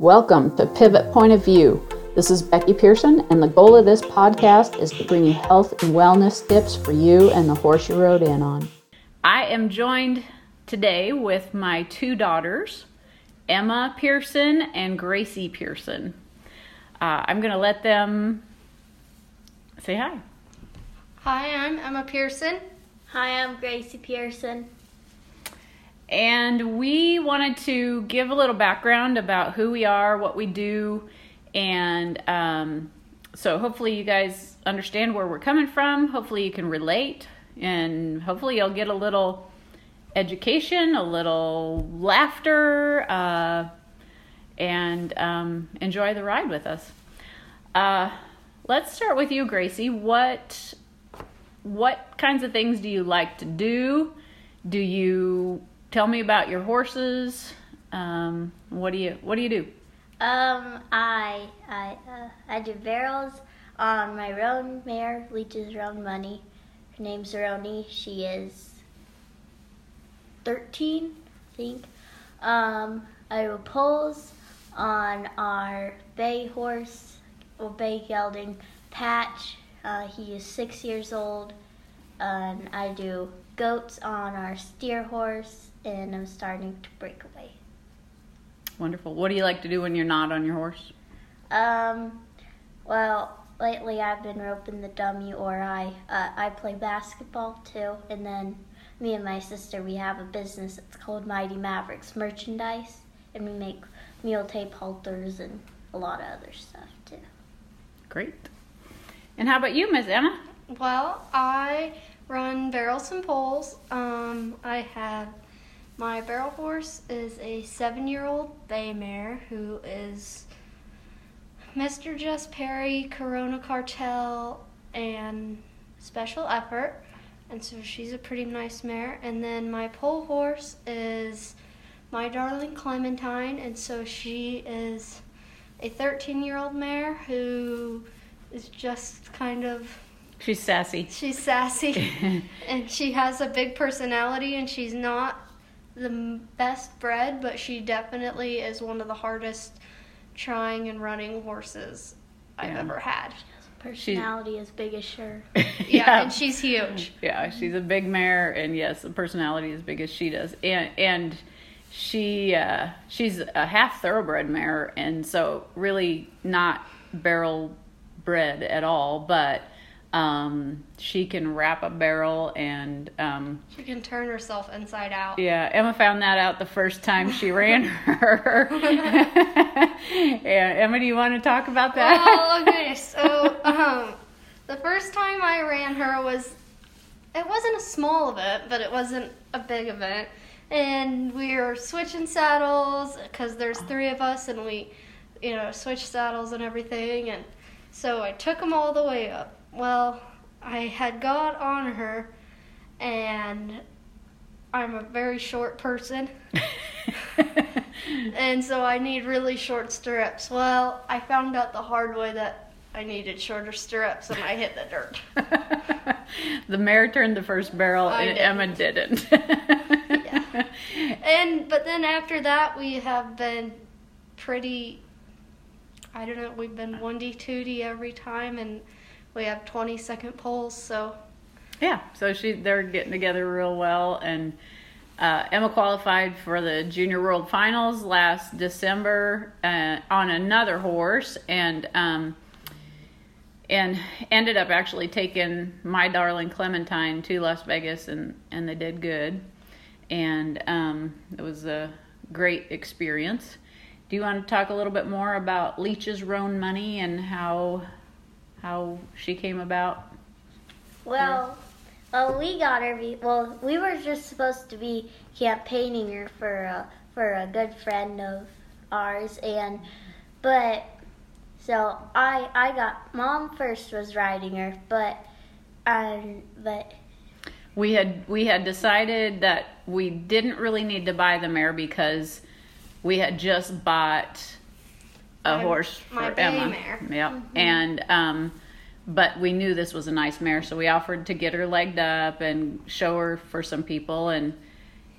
Welcome to Pivot Point of View. This is Becky Pearson, and the goal of this podcast is to bring you health and wellness tips for you and the horse you rode in on. I am joined today with my two daughters, Emma Pearson and Gracie Pearson. Uh, I'm going to let them say hi. Hi, I'm Emma Pearson. Hi, I'm Gracie Pearson. And we wanted to give a little background about who we are, what we do, and um, so hopefully you guys understand where we're coming from. Hopefully you can relate, and hopefully you'll get a little education, a little laughter, uh, and um, enjoy the ride with us. Uh, let's start with you, Gracie. What what kinds of things do you like to do? Do you tell me about your horses? Um, what do you what do you do? Um, I I uh, I do barrels on my roan mare, Leech's Roan Money. Her name's Roni. She is thirteen, I think. Um, I do poles on our bay horse or bay gelding Patch. Uh, he is six years old. And I do goats on our steer horse, and I'm starting to break away. Wonderful. What do you like to do when you're not on your horse? Um, well, lately I've been roping the dummy, or I uh, I play basketball too, and then me and my sister we have a business. It's called Mighty Mavericks Merchandise, and we make mule tape halters and a lot of other stuff too. Great. And how about you, Miss Emma? Well, I run barrels and poles. Um, I have my barrel horse is a seven-year-old bay mare who is Mr. Jess Perry, Corona Cartel, and Special Effort, and so she's a pretty nice mare. And then my pole horse is my darling Clementine, and so she is a 13-year-old mare who is just kind of She's sassy. She's sassy and she has a big personality and she's not the best bred, but she definitely is one of the hardest trying and running horses I've Yeah. ever had. Personality as big as her. Yeah, and she's huge. Yeah, she's a big mare, and yes, the personality as big as she does, and and she uh, she's a half thoroughbred mare, and so really not barrel bred at all, but um, she can wrap a barrel, and um, She can turn herself inside out. yeah, Emma found that out the first time she ran her. yeah, Emma, do you want to talk about that? Oh, okay. So, um, the first time I ran her was, it wasn't a small event, but it wasn't a big event. And we were switching saddles because there's three of us, and we, you know, switch saddles and everything. And so I took them all the way up. Well, I had got on her, and I'm a very short person. and so I need really short stirrups. Well, I found out the hard way that I needed shorter stirrups and I hit the dirt. the mare turned the first barrel, I and Emma didn't. Yeah. And but then after that we have been pretty I don't know, we've been 1D 2D every time and we have 20 second poles, so Yeah, so she they're getting together real well, and uh, Emma qualified for the Junior World Finals last December uh, on another horse, and um, and ended up actually taking my darling Clementine to Las Vegas, and and they did good, and um, it was a great experience. Do you want to talk a little bit more about Leech's Roan Money and how how she came about? Well, well, we got her. Well, we were just supposed to be campaigning her for a, for a good friend of ours, and but so I I got mom first was riding her, but um but we had we had decided that we didn't really need to buy the mare because we had just bought a My- horse for my Emma. mare. Yep. And um but we knew this was a nice mare, so we offered to get her legged up and show her for some people and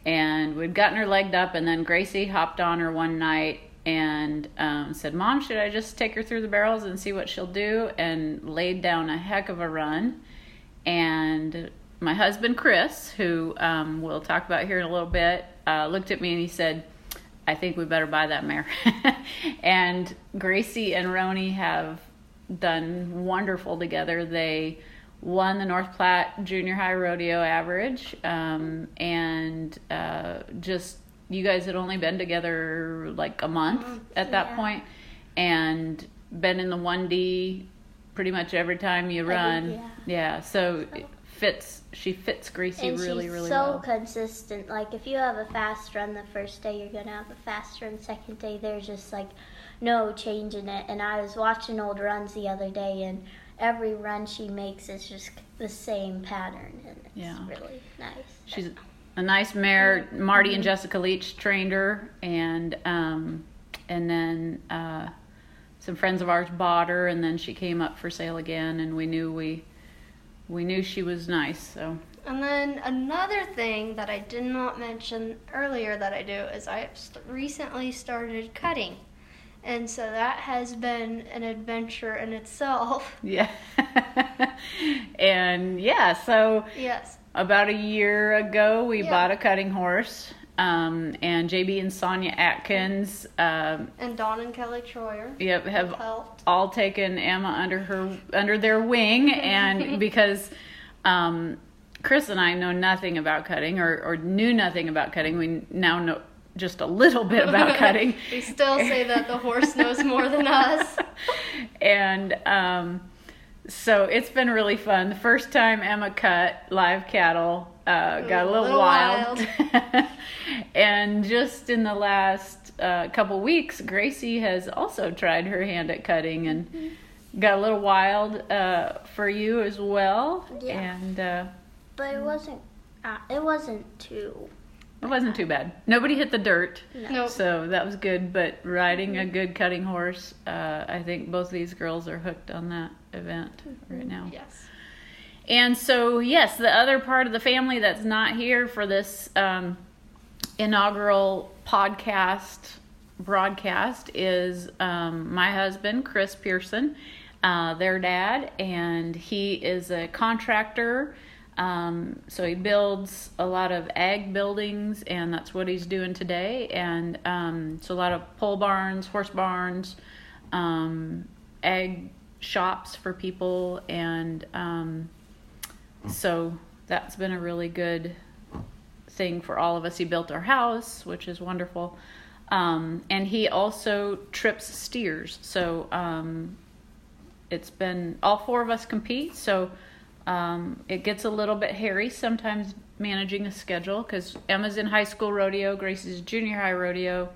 and we'd gotten her legged up and then Gracie hopped on her one night and um, said, Mom, should I just take her through the barrels and see what she'll do? And laid down a heck of a run. And my husband, Chris, who um, we'll talk about here in a little bit, uh, looked at me and he said, I think we better buy that mare. and Gracie and Roni have done wonderful together. They won the North Platte Junior High Rodeo average, um, and uh, just you guys had only been together like a month at that yeah. point, and been in the one D pretty much every time you run. yeah. yeah, so fits. She fits Gracie and really, she's really so well. consistent. Like if you have a fast run the first day, you're gonna have a fast run second day. There's just like no change in it. And I was watching old runs the other day, and every run she makes is just the same pattern, and it's Yeah. really nice. She's a nice mare. Marty and Jessica Leach trained her, and um, and then uh, some friends of ours bought her, and then she came up for sale again, and we knew we we knew she was nice. So And then another thing that I did not mention earlier that I do is I recently started cutting. And so that has been an adventure in itself. yeah, and yeah, so Yes. about a year ago we Yeah. bought a cutting horse. Um, and JB and Sonia Atkins, um, And Dawn and Kelly Troyer yep, have helped. all taken Emma under her under their wing, and because um, Chris and I know nothing about cutting, or, or knew nothing about cutting, we now know just a little bit about cutting. we still say that the horse knows more than us. and um, so it's been really fun. The first time Emma cut live cattle uh, got a was a little, little wild, and just in the last uh, couple weeks, Gracie has also tried her hand at cutting and got a little wild uh, for you as well. Yeah. And uh, But it wasn't. Uh, it wasn't too. it wasn't too bad. Nobody hit the dirt. Nope. So that was good, but riding a good cutting horse, uh, I think both of these girls are hooked on that event right now. Yes. And so, yes, the other part of the family that's not here for this um, inaugural podcast broadcast is um, my husband, Chris Pearson, uh, their dad, and he is a contractor. Um, so he builds a lot of ag buildings, and that's what he's doing today. And um, so a lot of pole barns, horse barns, um, ag shops for people, and um, so that's been a really good thing for all of us. He built our house, which is wonderful. Um, and he also trips steers. So um, it's been all four of us compete. So um, it gets a little bit hairy sometimes managing a schedule because Emma's in high school rodeo, Gracie's junior high rodeo.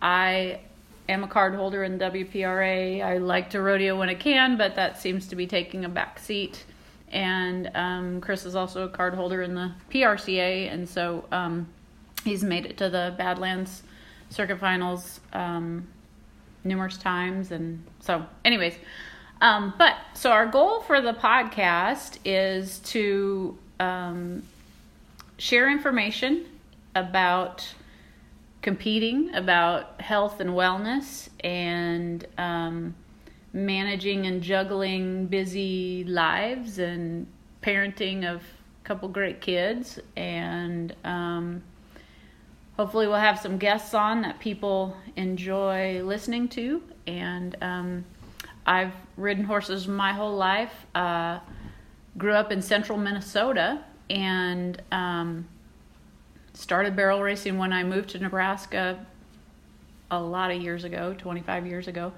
I am a card holder in WPRA. I like to rodeo when I can, but that seems to be taking a back seat. And um, Chris is also a card holder in the PRCA, and so um, he's made it to the Badlands Circuit Finals um, numerous times. And so, anyways, um, but so our goal for the podcast is to um, share information about competing, about health and wellness, and um, managing and juggling busy lives and parenting of a couple great kids. And um, hopefully, we'll have some guests on that people enjoy listening to. And um, I've ridden horses my whole life. Uh, grew up in central Minnesota and um, started barrel racing when I moved to Nebraska a lot of years ago, 25 years ago.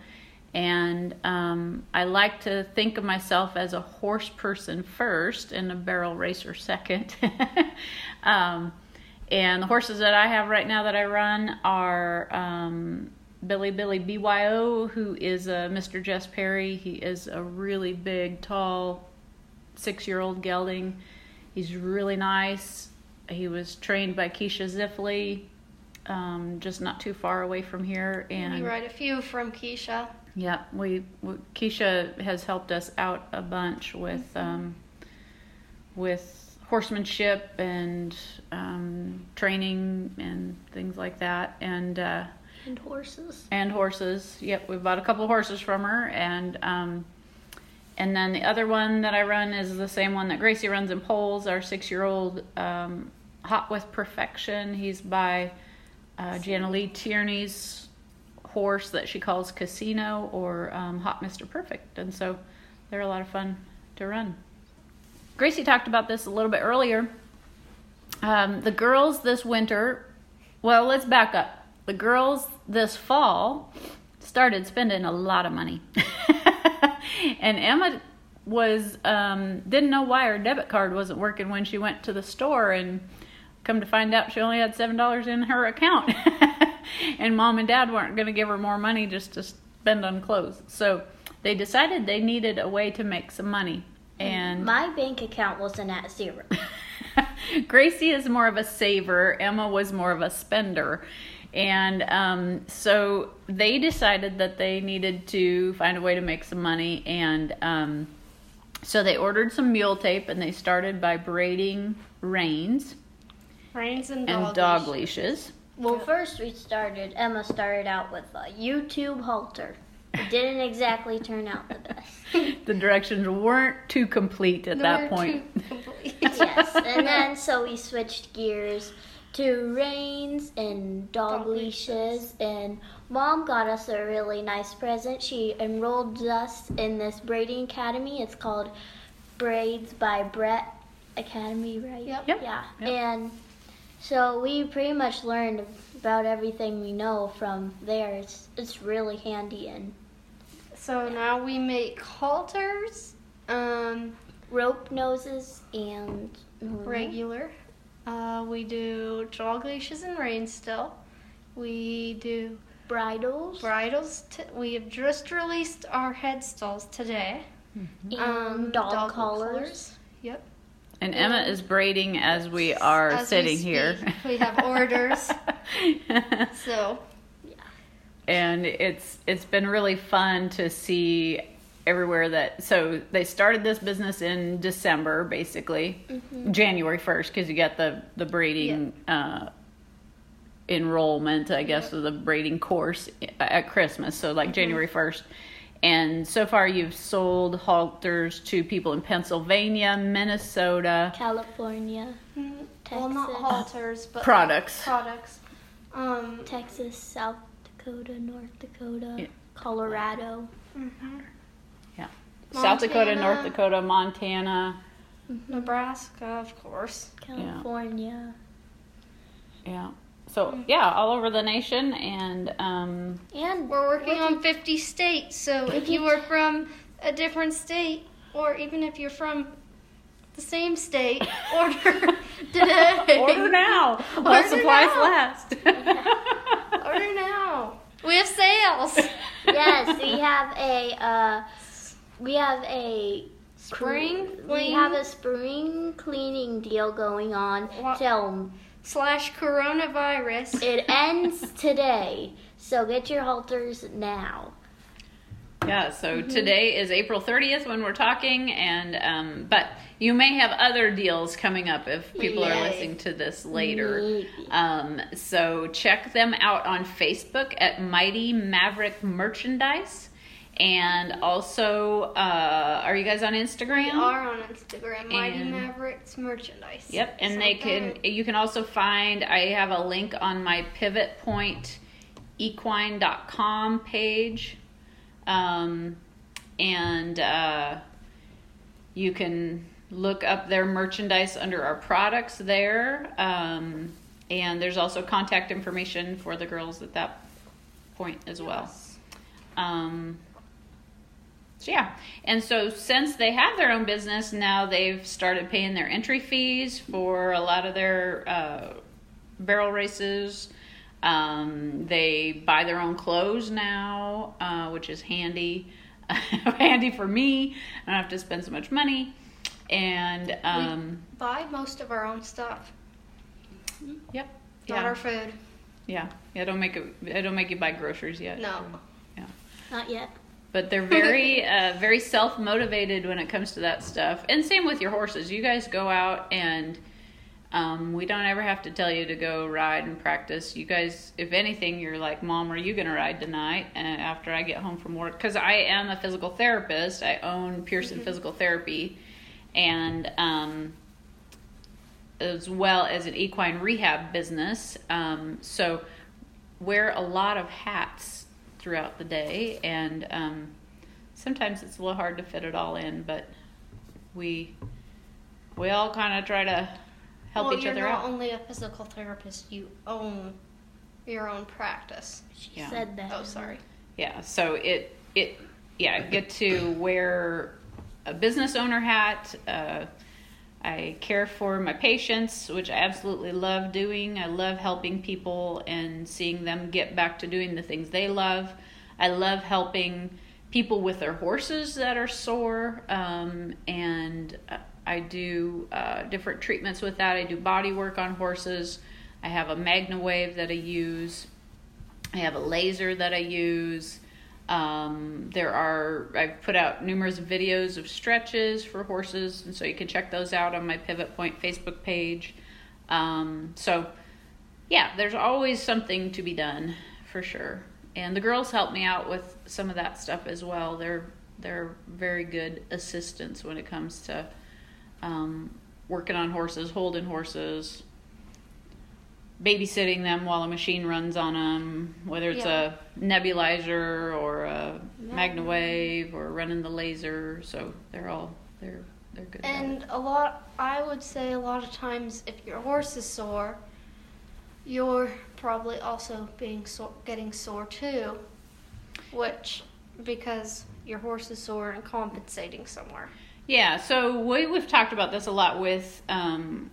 And um, I like to think of myself as a horse person first and a barrel racer second. um, and the horses that I have right now that I run are um, Billy Billy BYO, who is a Mr. Jess Perry. He is a really big, tall, six year old gelding. He's really nice. He was trained by Keisha Ziffley, um, just not too far away from here. And We write a few from Keisha. Yeah, we, we Keisha has helped us out a bunch with um, with horsemanship and um, training and things like that. And uh, And horses. and horses. Yep, we bought a couple of horses from her, and um, and then the other one that I run is the same one that Gracie runs in poles. Our six-year-old um, Hot with Perfection. He's by uh, Jana Lee Tierney's horse that she calls Casino or um, Hot Mister Perfect, and so they're a lot of fun to run. Gracie talked about this a little bit earlier. Um, the girls this winter, well, let's back up. The girls this fall started spending a lot of money, and Emma was um, didn't know why her debit card wasn't working when she went to the store, and come to find out she only had seven dollars in her account, and mom and dad weren't going to give her more money just to spend on clothes. So they decided they needed a way to make some money, and My bank account wasn't at zero. Gracie is more of a saver. Emma was more of a spender. And um, so they decided that they needed to find a way to make some money. And um, so they ordered some mule tape and they started by braiding reins Reins and dog, and dog leash. leashes. Well, first we started, Emma started out with a YouTube halter. It didn't exactly turn out the best. The directions weren't too complete at that point. too yes, and then so we switched gears to reins and dog Dog leashes, and mom got us a really nice present. She enrolled us in this braiding academy. It's called Braids by Brett Academy, right? Yep. Yep. Yeah, Yep. and so we pretty much learned about everything we know from there. It's it's really handy and So now we make halters, um, rope noses and regular. Uh, we do dog leashes and reins still. We do bridles bridles. T- we have just released our headstalls today. and Um, dog, wool collars. Yep. And Emma is braiding as we are As we sitting here. We have orders. So yeah. and it's it's been really fun to see everywhere that so they started this business in December basically. Mm-hmm. January 1st because you got the the braiding uh enrollment I guess of the braiding course uh, at Christmas. So like mm-hmm. January 1st and so far you've sold halters to people in Pennsylvania Minnesota California, mm, well, not halters, but Products. Products. Um, Texas, South Dakota, North Dakota, Colorado. Yeah. Colorado. South Dakota North Montana. Dakota Montana Nebraska, of course. California. yeah so yeah all over the nation and um And We're working what on 50 states, so If if you you are from a different state, or even if you're from the same state, order today. Order now while Order supplies now. last. Order now. We have sales. yes, we have a uh, we have a Spring We have a spring cleaning deal going on What? till slash coronavirus. it ends today. So get your halters now. yeah, so today is April 30th when we're talking, and um, but you may have other deals coming up if people are listening to this later. Um, so check them out on Facebook at Mighty Maverick Merchandise. And also, uh, are you guys on Instagram? We are on Instagram, Mighty And- Mavericks merchandise. Yep, and they can. You can also find. I have a link on my Pivot Point equine.com page, um, and uh, you can look up their merchandise under our products there. Um, and there's also contact information for the girls at that point as well. Um, so yeah, and so since they have their own business now, they've started paying their entry fees for a lot of their uh, barrel races. Um, they buy their own clothes now, uh, which is handy, handy for me. I don't have to spend so much money, and um, Buy most of our own stuff, yep, not yeah, our food. yeah, yeah. Don't make it. I don't make you buy groceries yet. No. Yeah. Not yet. But they're very uh, very self motivated when it comes to that stuff and same with your horses you guys go out and Um, we don't ever have to tell you to go ride and practice. You guys, if anything, you're like, Mom, are you going to ride tonight? And after I get home from work, because I am a physical therapist, I own Pearson Mm-hmm. Physical Therapy, and um, as well as an equine rehab business. Um, so wear a lot of hats throughout the day, and um, sometimes it's a little hard to fit it all in, but we we all kind of try to help well, each you're other not out. only a physical therapist, you own your own practice. She Yeah. said that. Oh, sorry. Yeah, so it it yeah, get to wear a business owner hat. Uh, I care for my patients, which I absolutely love doing. I love helping people and seeing them get back to doing the things they love. I love helping people with their horses that are sore, um, and I do uh, different treatments with that. I do body work on horses. I have a Magna Wave that I use. I have a laser that I use. Um, there are I've put out numerous videos of stretches for horses, and so you can check those out on my Pivot Point Facebook page. Um, so yeah, there's always something to be done for sure. And the girls help me out with some of that stuff as well. They're they're very good assistants when it comes to um, working on horses, holding horses, babysitting them while a machine runs on them, whether it's Yeah. a nebulizer or a Magna. MagnaWave or running the laser. So they're all they're they're good. And a lot, I would say a lot of times, if your horse is sore, you're probably also being sore, getting sore too, which because your horse is sore and compensating somewhere. Yeah, so we we've talked about this a lot with um,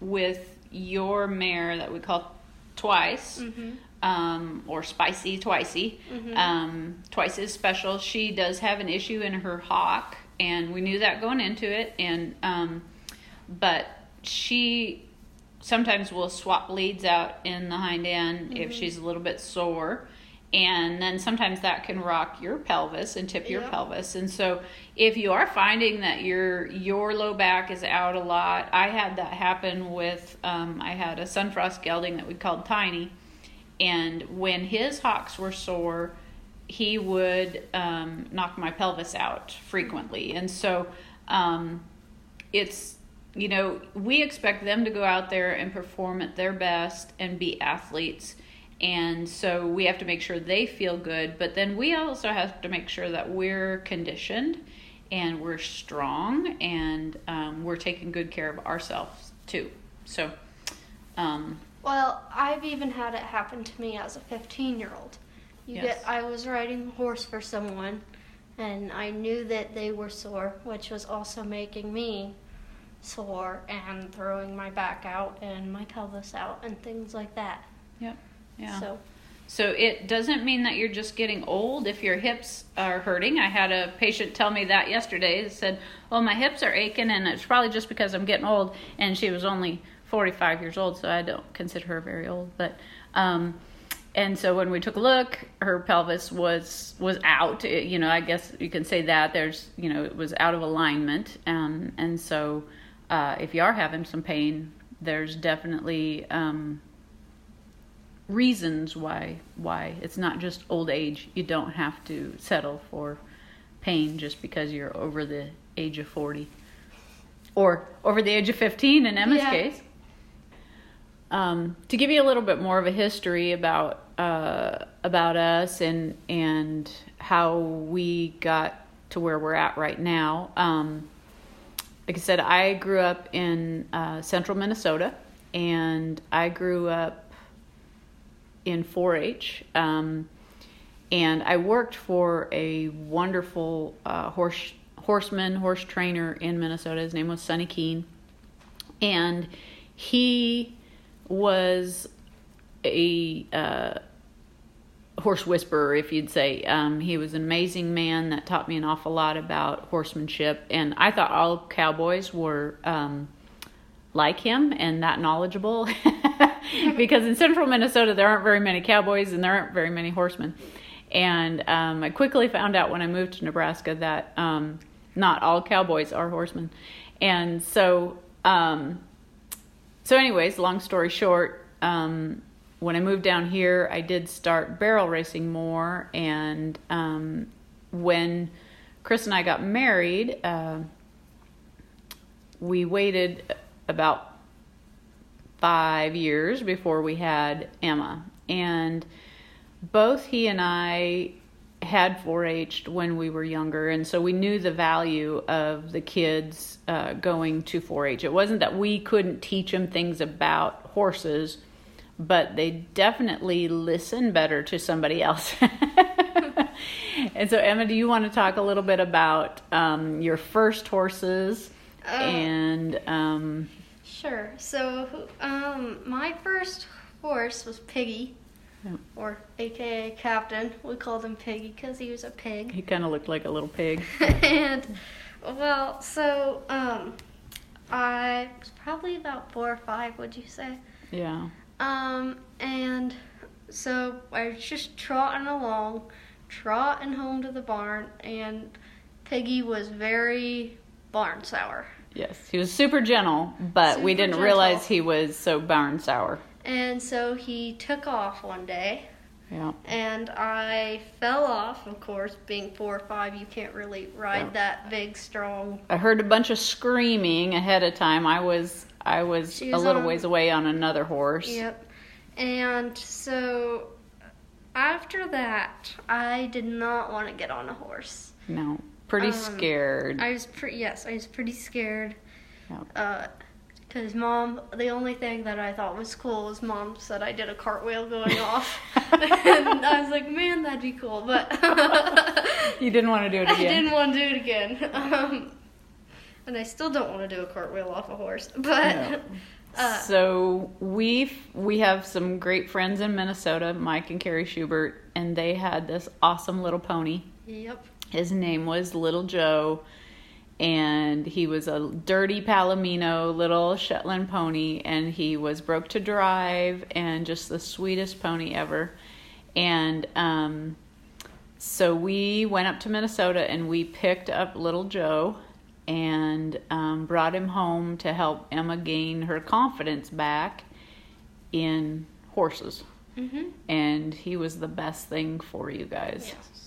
with your mare that we call twice, Mm-hmm. um, or spicy twicey. Mhm. Um, twice is special. She does have an issue in her hock, and we knew that going into it. And um, but she sometimes will swap leads out in the hind end if she's a little bit sore. And then sometimes that can rock your pelvis and tip your Yep. pelvis. And so if you are finding that your your low back is out a lot, I had that happen with um, I had a Sun Frost gelding that we called Tiny, and when his hocks were sore, he would um, knock my pelvis out frequently. And so um, it's you know we expect them to go out there and perform at their best and be athletes and so we have to make sure they feel good but then we also have to make sure that we're conditioned and we're strong and um, we're taking good care of ourselves too so um, Well, I've even had it happen to me as a 15 year old. You Yes. get I was riding a horse for someone and I knew that they were sore, which was also making me sore and throwing my back out and my pelvis out and things like that. Yeah So, So it doesn't mean that you're just getting old if your hips are hurting. I had a patient tell me that yesterday. It said, "Well, my hips are aching, and it's probably just because I'm getting old." And she was only 45 years old, so I don't consider her very old. But um, and so when we took a look, her pelvis was was out. It- you know, I guess you can say that. There's, you know, it was out of alignment, um, and so uh, if you are having some pain, there's definitely um, reasons why why it's not just old age. You don't have to settle for pain just because you're over the age of 40 or over the age of 15 in Emma's Yeah. case. Um, to give you a little bit more of a history about uh, about us and and how we got to where we're at right now. Um, like I said, I grew up in uh, central Minnesota, and I grew up in 4-H. Um, and I worked for a wonderful uh, horse horseman, horse trainer in Minnesota. His name was Sonny Keene, and he was a uh, horse whisperer, if you'd say. Um, he was an amazing man that taught me an awful lot about horsemanship, and I thought all cowboys were um, like him and that knowledgeable, because in central Minnesota there aren't very many cowboys and there aren't very many horsemen. And um, I quickly found out when I moved to Nebraska that um, not all cowboys are horsemen, and so. Um, so, anyways, long story short, um, when I moved down here, I did start barrel racing more. And um, when Chris and I got married, uh, we waited about five years before we had Emma. And both he and I had 4-H'd when we were younger, and so we knew the value of the kids uh, going to 4-H. It wasn't that we couldn't teach them things about horses, but they definitely listen better to somebody else. and so, Emma, do you want to talk a little bit about um, your first horses Uh, and um, Sure. So, um, my first horse was Piggy, or AKA Captain. We called him Piggy because he was a pig. he kind of looked like a little pig? and well, so um, I was probably about four or five. Would you say? Yeah. Um, and so I was just trotting along, trotting home to the barn, and Piggy was very barn sour. Yes, he was super gentle, but we didn't gentle. realize he was so barn sour. And so he took off one day, Yeah. and I fell off. Of course, being four or five, you can't really ride Yeah. that big, strong. I heard a bunch of screaming ahead of time. I was I was, She a little on- ways away on another horse. Yep. And so after that, I did not want to get on a horse. No, pretty Um, scared. I was pretty yes, I was pretty scared. Yep. Uh, mom, the only thing that I thought was cool was mom said I did a cartwheel going off, and I was like, man, that'd be cool, but you didn't want to do it again. I didn't want to do it again. Um, and I still don't want to do a cartwheel off a horse, but No. uh, so we we have some great friends in Minnesota, Mike and Carrie Schubert, and they had this awesome little pony. yep. His name was Little Joe, and he was a dirty Palomino little Shetland pony, and he was broke to drive and just the sweetest pony ever. And um, so we went up to Minnesota and we picked up Little Joe and um, brought him home to help Emma gain her confidence back in horses. Mhm. And he was the best thing for you guys. Yes,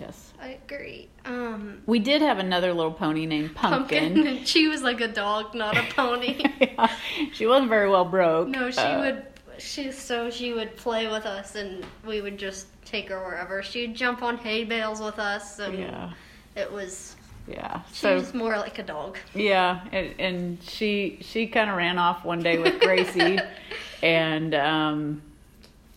yes. I agree. Um, We did have another little pony named Pumpkin. and she was like a dog, not a pony. Yeah, she wasn't very well broke. no, she Uh, would. She so she would play with us, and we would just take her wherever. She'd jump on hay bales with us, and Yeah, it was. yeah. She So was more like a dog. yeah, and, and she she kind of ran off one day with Gracie, and um,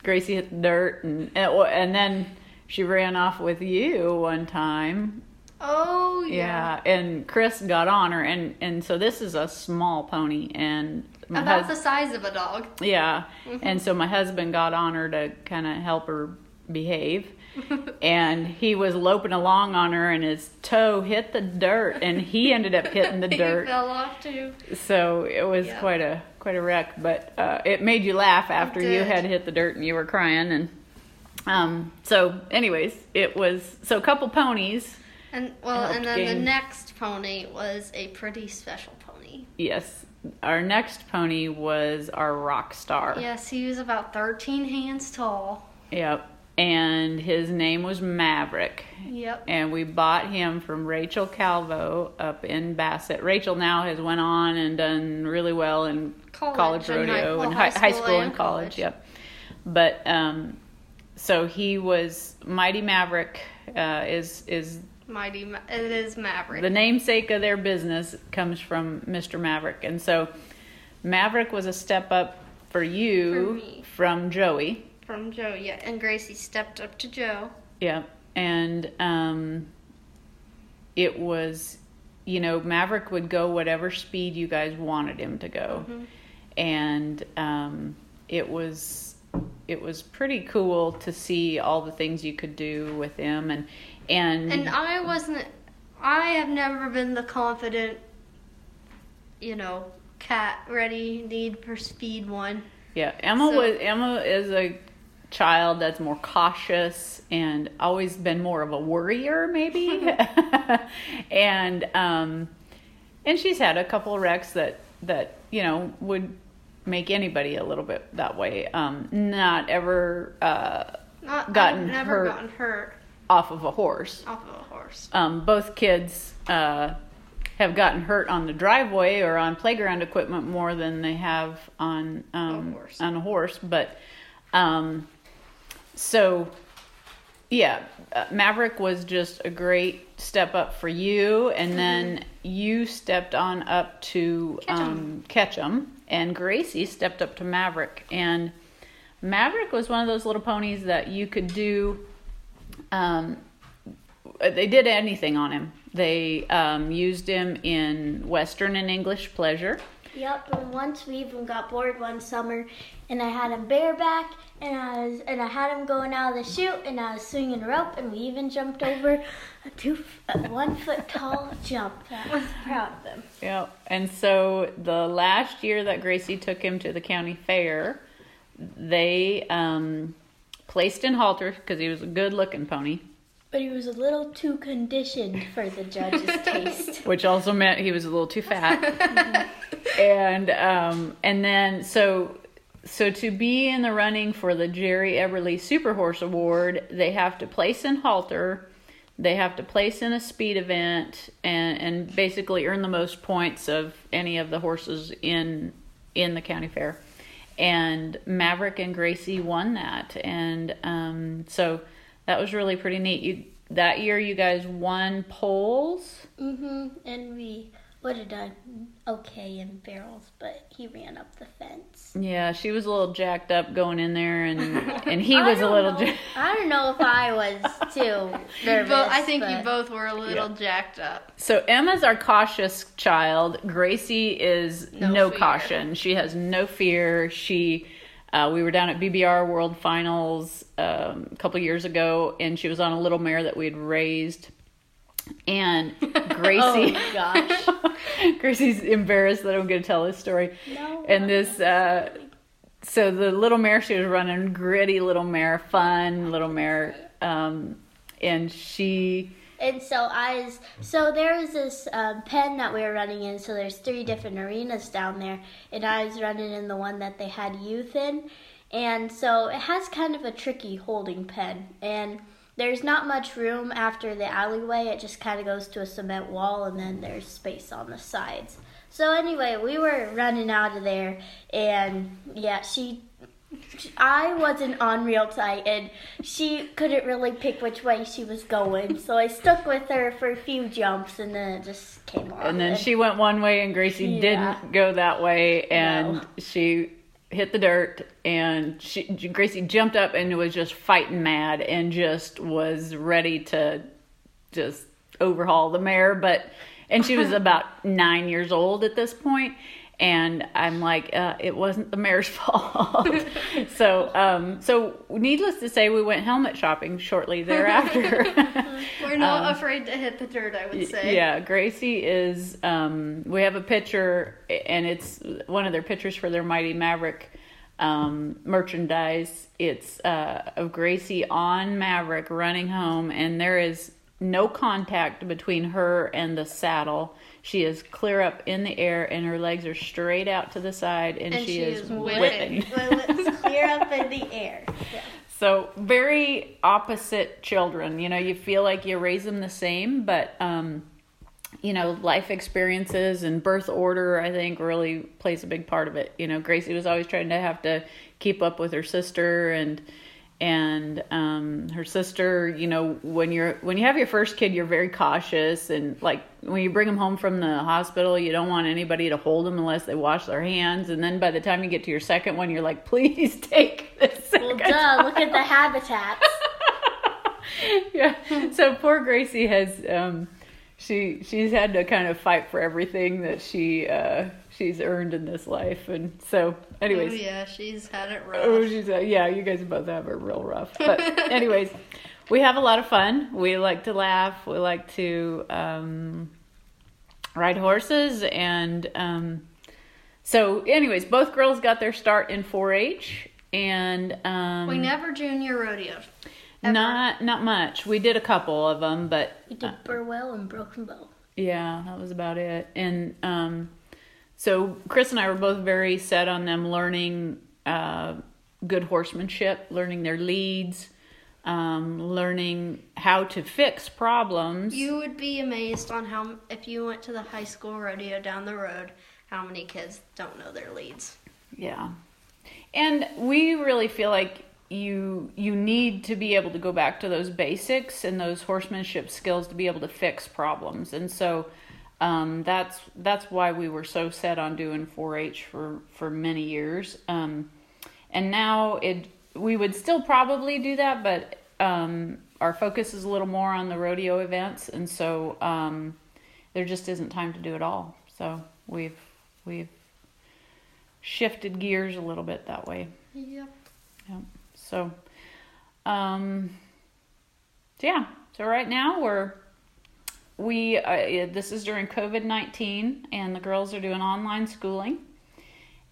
Gracie hit the dirt, and and and then she ran off with you one time. Oh Yeah, yeah. and Chris got on her, and and so this is a small pony, and About hus- the size of a dog. Yeah. Mm-hmm. And so my husband got on her to kind of help her behave. and he was loping along on her and his toe hit the dirt and he ended up hitting the he dirt. fell off too. So it was Yeah. quite a quite a wreck, but uh, it made you laugh after you had hit the dirt and you were crying and um so anyways, it was so a couple ponies. And well, and then the next pony was a pretty special pony. Yes. Our next pony was our rock star. Yes, he was about 13 hands tall. Yep. And his name was Maverick. Yep. and we bought him from Rachel Calvo up in Bassett. Rachel now has went on and done really well in College college, and high- rodeo and high, high high school school and and college. college. Yep. But um, so he was Mighty Maverick. Uh, is is Mighty, Ma- it is Maverick. the namesake of their business comes from Mr. Maverick, and so Maverick was a step up for you For from Joey. from Joe, yeah. And Gracie stepped up to Joe. Yeah, and um, it was, you know, Maverick would go whatever speed you guys wanted him to go, and um, it was it was pretty cool to see all the things you could do with him, and and, And I wasn't, I have never been the confident, you know, cat ready, need for speed one. yeah, Emma so- was Emma is a child that's more cautious and always been more of a worrier maybe and um and she's had a couple of wrecks that that you know would make anybody a little bit that way. Um, not ever uh, Not Gotten hurt. gotten hurt off of a horse. off of a horse. Um, both kids uh, have gotten hurt on the driveway or on playground equipment more than they have on um, A horse. on a horse. But um, so yeah, uh, Maverick was just a great step up for you, and then you stepped on up to Ketchum. um, Ketchum, and Gracie stepped up to Maverick, and Maverick was one of those little ponies that you could do. Um, they did anything on him. They um, used him in Western and English pleasure. Yep, and once we even got bored one summer, and I had him bareback, and I was, and I had him going out of the chute, and I was swinging a rope, and we even jumped over a two, a one foot tall jump. I was proud of him. Yeah, and so the last year that Gracie took him to the county fair, they um, placed in halter because he was a good-looking pony, But he was a little too conditioned for the judge's taste. which also meant he was a little too fat. and um, and then so so to be in the running for the Jerry Eberly Super Horse Award, they have to place in halter. They have to place in a speed event and, and basically earn the most points of any of the horses in in the county fair. And Maverick and Gracie won that, and um, so that was really pretty neat. You that year you guys won poles. hmm And we would have done okay in barrels, but he ran up the fence. Yeah, she was a little jacked up going in there, and and he was a little. know- Ja- I don't know if I was too nervous. But I think you both were a little jacked up. so Emma's our cautious child. Gracie is no, No caution. She has no fear. She. Uh, we were down at BBR World Finals um, a couple years ago, and she was on a little mare that we had raised. And Gracie, Oh gosh. Gracie's embarrassed that I'm going to tell this story. No. And this, uh, so the little mare she was running, gritty little mare, fun little mare, um, and she, And so I was, so there was this um, pen that we were running in. So there's three different arenas down there, and I was running in the one that they had youth in, and so it has kind of a tricky holding pen, and there's not much room after the alleyway. It just kind of goes to a cement wall, and then there's space on the sides. So anyway, we were running out of there, and yeah, she I wasn't on real tight, and she couldn't really pick which way she was going. So I stuck with her for a few jumps, and then it just came off. and then she went one way, and Gracie Yeah. didn't go that way, and No. she hit the dirt, and she, Gracie jumped up and was just fighting mad, and just was ready to just overhaul the mare, but and she was about nine years old at this point and i'm like uh, it wasn't the mare's fault so um so needless to say we went helmet shopping shortly thereafter We're not afraid to hit the dirt, I would say. Um, yeah gracie is um we have a picture and it's one of their pictures for their mighty maverick um, merchandise. It's uh, of Gracie on Maverick running home, and there is no contact between her and the saddle. She is clear up in the air, and her legs are straight out to the side, and, And she, she is, is whipping. whipping. Clear up in the air. Yeah. So very opposite children. You know, you feel like you raise them the same, but um, you know, life experiences and birth order, I think, really plays a big part of it. You know, Gracie was always trying to have to keep up with her sister and and um her sister you know when you're when you have your first kid you're very cautious and like when you bring them home from the hospital you don't want anybody to hold them unless they wash their hands and then by the time you get to your second one you're like please take this Well, duh, look at the habitats. yeah. So poor Gracie has um she she's had to kind of fight for everything that she uh she's earned in this life and so Oh, anyways yeah, she's had it rough. oh she's uh, yeah you guys both have it real rough but anyways we have a lot of fun we like to laugh we like to um ride horses and um so anyways both girls got their start in 4-H and um we never junior rodeoed. Ever. not not much. We did a couple of them, but We did Burwell and Broken Bow. yeah, that was about it. And um, so Chris and I were both very set on them learning uh, good horsemanship, learning their leads, um, learning how to fix problems. You would be amazed on how if you went to the high school rodeo down the road, how many kids don't know their leads. Yeah. And we really feel like you you need to be able to go back to those basics and those horsemanship skills to be able to fix problems. And so um, that's that's why we were so set on doing 4-H for for many years. Um, and now it we would still probably do that, but um, our focus is a little more on the rodeo events, and so um, there just isn't time to do it all. So we've we've shifted gears a little bit that way. Yep. Yeah. So, um, yeah. So right now we're we uh, this is during COVID nineteen, and the girls are doing online schooling.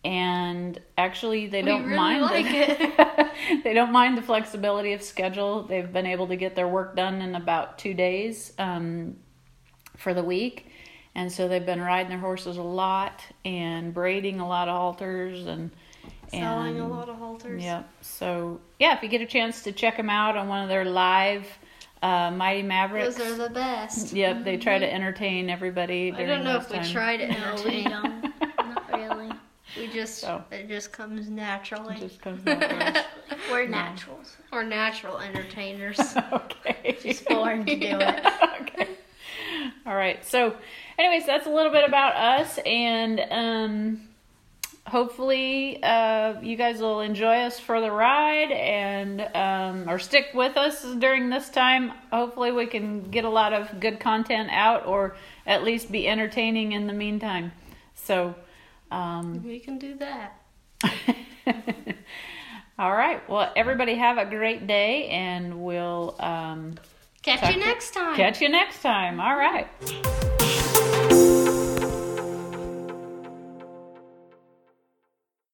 And actually, they We don't really mind like it. they don't mind the flexibility of schedule. They've been able to get their work done in about two days um, for the week, and so they've been riding their horses a lot and braiding a lot of halters and Selling a lot of halters. Yep. So yeah, if you get a chance to check them out on one of their live uh, Mighty Mavericks. Those are the best. Yep, they try to entertain everybody. I don't know if we times. try to No, we entertain. don't. Not really. We just So. it just comes naturally. It just comes naturally. We're naturals. We're natural entertainers. okay. Just born to do it. okay. All right. So, anyways, that's a little bit about us, and um, hopefully, uh, you guys will enjoy us for the ride and um, or stick with us during this time. Hopefully, we can get a lot of good content out, or at least be entertaining in the meantime. So. Um, we can do that. all right. Well, everybody have a great day, and we'll um, Catch you next time. catch you next time. All right.